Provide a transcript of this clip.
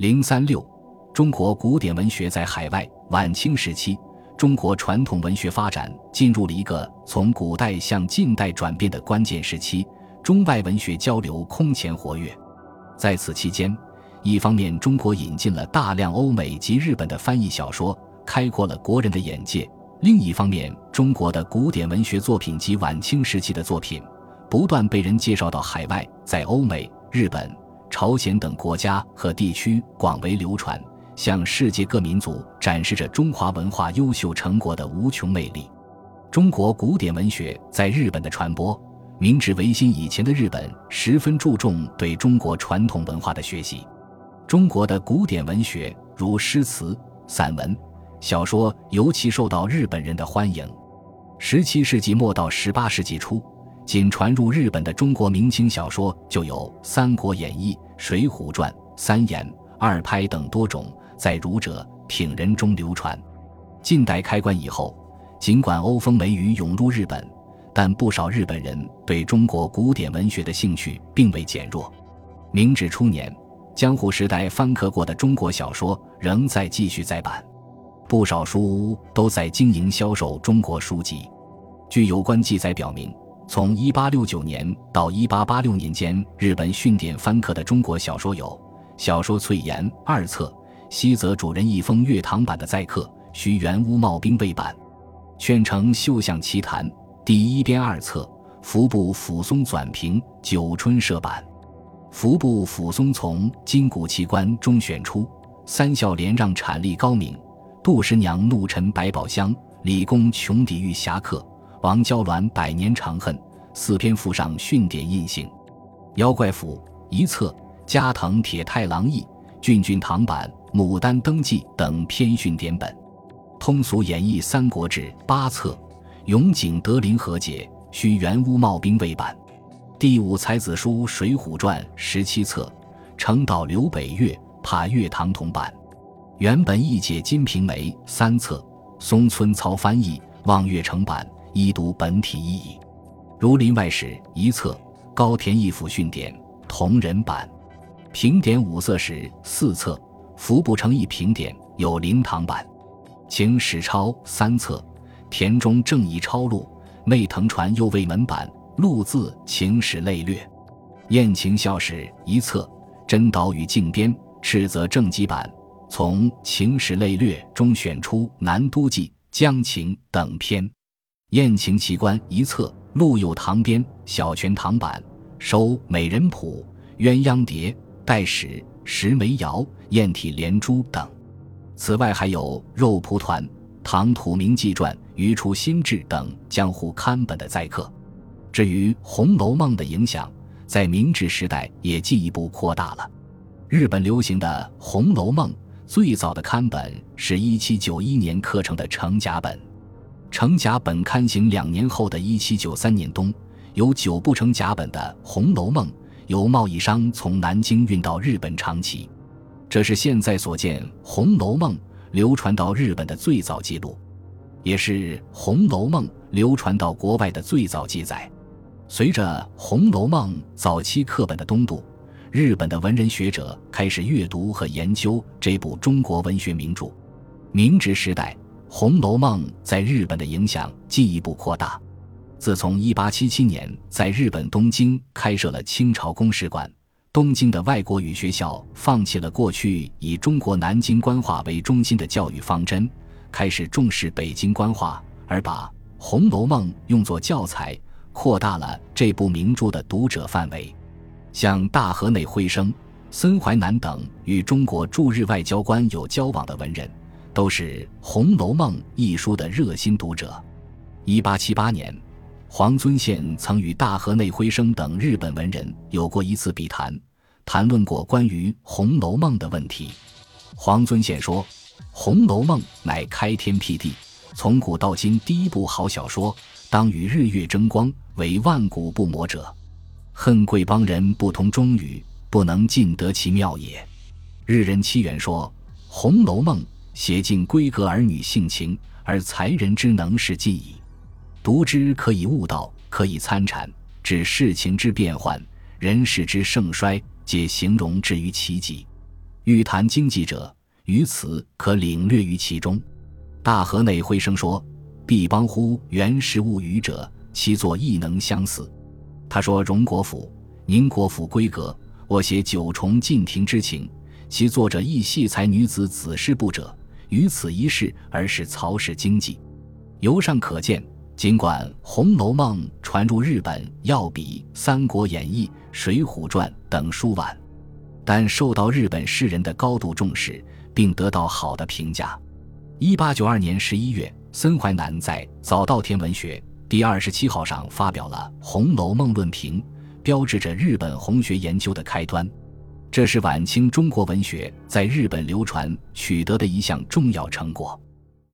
零三六，中国古典文学在海外。晚清时期，中国传统文学发展进入了一个从古代向近代转变的关键时期，中外文学交流空前活跃。在此期间，一方面，中国引进了大量欧美及日本的翻译小说，开阔了国人的眼界；另一方面，中国的古典文学作品及晚清时期的作品，不断被人介绍到海外，在欧美、日本、朝鲜等国家和地区广为流传，向世界各民族展示着中华文化优秀成果的无穷魅力。中国古典文学在日本的传播。明治维新以前的日本十分注重对中国传统文化的学习，中国的古典文学如诗词、散文、小说尤其受到日本人的欢迎。十七世纪末到十八世纪初，仅传入日本的中国明清小说就有《三国演义》《水浒传》《三言》《二拍》等多种，在儒者、挺人中流传。近代开关以后，尽管欧风美雨涌入日本。但不少日本人对中国古典文学的兴趣并未减弱。明治初年，江户时代翻刻过的中国小说仍在继续再版，不少书屋都在经营销售中国书籍。据有关记载表明，从1869年到1886年间，日本训典翻刻的中国小说有《小说翠岩》二册，西泽主人一封月堂版的载刻，须原屋茂兵卫版，《劝成秀象奇谈》。第一编二册，服部抚松纂平，九春社版。服部抚松从金谷奇观中选出三孝连让产力高明，杜十娘怒沉百宝箱，李公穷抵御侠客，王娇鸾百年长恨四篇附上训典印行。妖怪府一册，加藤铁太郎译，俊俊堂版，牡丹登记等篇训典本。通俗演义三国志八册。永景德林和解，需原屋茂兵卫版。第五才子书《水浒传》十七册，成岛刘北岳怕岳堂铜版。原本译解金瓶梅三册，松村操翻译，望岳成版，一读本体意义。儒林外史一册，高田义府训典同人版。评点五色史四册，服部诚义评点有灵堂版。请史钞三册。田中正义抄录，内藤传右卫门版，录字秦史类略，燕情校史一册，真岛与靖编，赤泽正基版，从情史类略中选出南都记、江情等篇，燕情奇观一册，录有唐编，小泉唐版，收美人谱、鸳鸯蝶、代史、石梅窑、燕体连珠等，此外还有肉蒲团。唐土明纪传、余出新志等江湖刊本的载客。至于《红楼梦》的影响，在明治时代也进一步扩大了。日本流行的《红楼梦》最早的刊本是一七九一年刻成的成甲本，成甲本刊行两年后的一七九三年冬，有九部成甲本的《红楼梦》由贸易商从南京运到日本长崎，这是现在所见《红楼梦》。流传到日本的最早记录，也是《红楼梦》流传到国外的最早记载。随着《红楼梦》早期课本的东渡，日本的文人学者开始阅读和研究这部中国文学名著。明治时代，《红楼梦》在日本的影响进一步扩大。自从1877年在日本东京开设了清朝公使馆。东京的外国语学校放弃了过去以中国南京官话为中心的教育方针，开始重视北京官话，而把《红楼梦》用作教材，扩大了这部名著的读者范围。像大河内辉生、森淮南等与中国驻日外交官有交往的文人，都是《红楼梦》一书的热心读者。一八七八年。黄遵宪曾与大河内辉生等日本文人有过一次笔谈，谈论过关于《红楼梦》的问题。黄遵宪说：“《红楼梦》乃开天辟地，从古到今第一部好小说，当与日月争光，为万古不磨者。恨贵邦人不通中语，不能尽得其妙也。”日人七元说：“《红楼梦》写尽闺阁儿女性情，而才人之能事尽矣。”读之可以悟道，可以参禅，知事情之变幻，人世之盛衰，皆形容至于其极。欲谈经济者，于此可领略于其中。大河内辉生说：“必邦乎原始物语者，其作亦能相似。”他说：“荣国府、宁国府闺阁，我写九重禁庭之情，其作者亦系才女子子师部者，于此一事而是曹氏经济。由上可见，尽管《红楼梦》传入日本要比《三国演义》《水浒传》等书晚，但受到日本诗人的高度重视，并得到好的评价。一八九二年十一月，森淮南在《早稻田文学》第二十七号上发表了《红楼梦论评》，标志着日本红学研究的开端。这是晚清中国文学在日本流传取得的一项重要成果。